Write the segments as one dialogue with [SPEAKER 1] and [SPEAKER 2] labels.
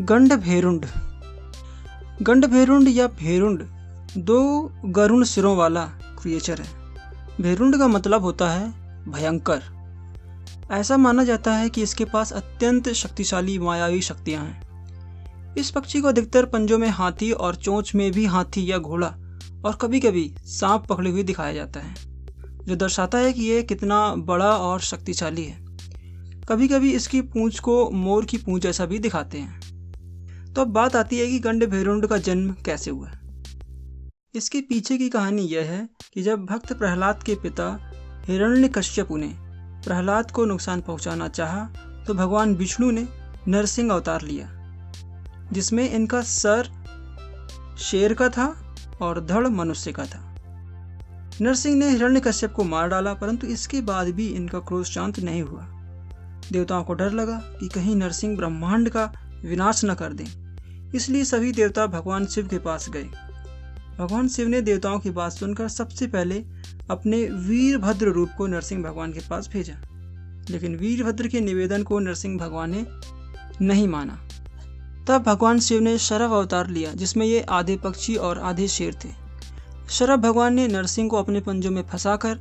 [SPEAKER 1] गंड भेरुंड गंड भेरुंड या भेरुंड दो गरुण सिरों वाला क्रिएचर है। भेरुंड का मतलब होता है भयंकर। ऐसा माना जाता है कि इसके पास अत्यंत शक्तिशाली मायावी शक्तियाँ हैं। इस पक्षी को अधिकतर पंजों में हाथी और चोंच में भी हाथी या घोड़ा और कभी कभी सांप पकड़े हुए दिखाया जाता है, जो दर्शाता है कि यह कितना बड़ा और शक्तिशाली है। कभी कभी इसकी पूंछ को मोर की पूंछ जैसा भी दिखाते हैं। तो अब बात आती है कि गंड भेरुंड का जन्म कैसे हुआ। इसके पीछे की कहानी यह है कि जब भक्त प्रहलाद के पिता हिरण्य कश्यपु ने प्रहलाद को नुकसान पहुंचाना चाहा तो भगवान विष्णु ने नरसिंह अवतार लिया, जिसमें इनका सर शेर का था और धड़ मनुष्य का था। नरसिंह ने हिरण्य कश्यप को मार डाला, परंतु इसके बाद भी इनका क्रोध शांत नहीं हुआ। देवताओं को डर लगा कि कहीं नरसिंह ब्रह्मांड का विनाश न कर दें। इसलिए सभी देवता भगवान शिव के पास गए। भगवान शिव ने देवताओं की बात सुनकर सबसे पहले अपने वीरभद्र रूप को नरसिंह भगवान के पास भेजा। लेकिन वीरभद्र के निवेदन को नरसिंह भगवान ने नहीं माना। तब भगवान शिव ने शरभ अवतार लिया, जिसमें ये आधे पक्षी और आधे शेर थे। शरभ भगवान ने नरसिंह को अपने पंजों में फंसाकर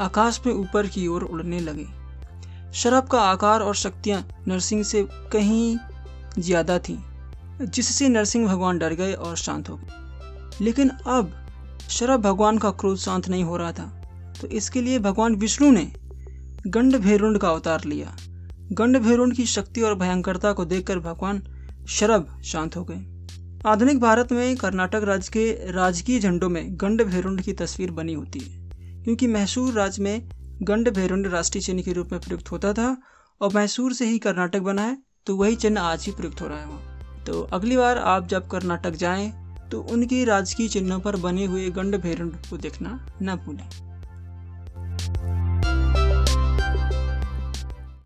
[SPEAKER 1] आकाश में ऊपर की ओर उड़ने लगे। शरभ का आकार और शक्तियाँ नरसिंह से कहीं ज़्यादा थी। जिससे नरसिंह भगवान डर गए और शांत हो गए। लेकिन अब शरभ भगवान का क्रोध शांत नहीं हो रहा था। तो इसके लिए भगवान विष्णु ने गंड भैरुंड का अवतार लिया। गंड भैरुंड की शक्ति और भयंकरता को देखकर भगवान शरभ शांत हो गए। आधुनिक भारत में कर्नाटक राज्य के राजकीय झंडों में गंड भैरुंड की तस्वीर बनी होती है, क्योंकि मैसूर राज्य में गंड भैरुंड राष्ट्रीय चिन्ह के रूप में प्रयुक्त होता था और मैसूर से ही कर्नाटक बना है तो वही चिन्ह आज ही प्रयुक्त हो रहा है वहाँ। तो अगली बार आप जब कर्नाटक जाएँ तो उनकी राजकीय चिन्हों पर बने हुए गंड भैरुंड को देखना न भूलें।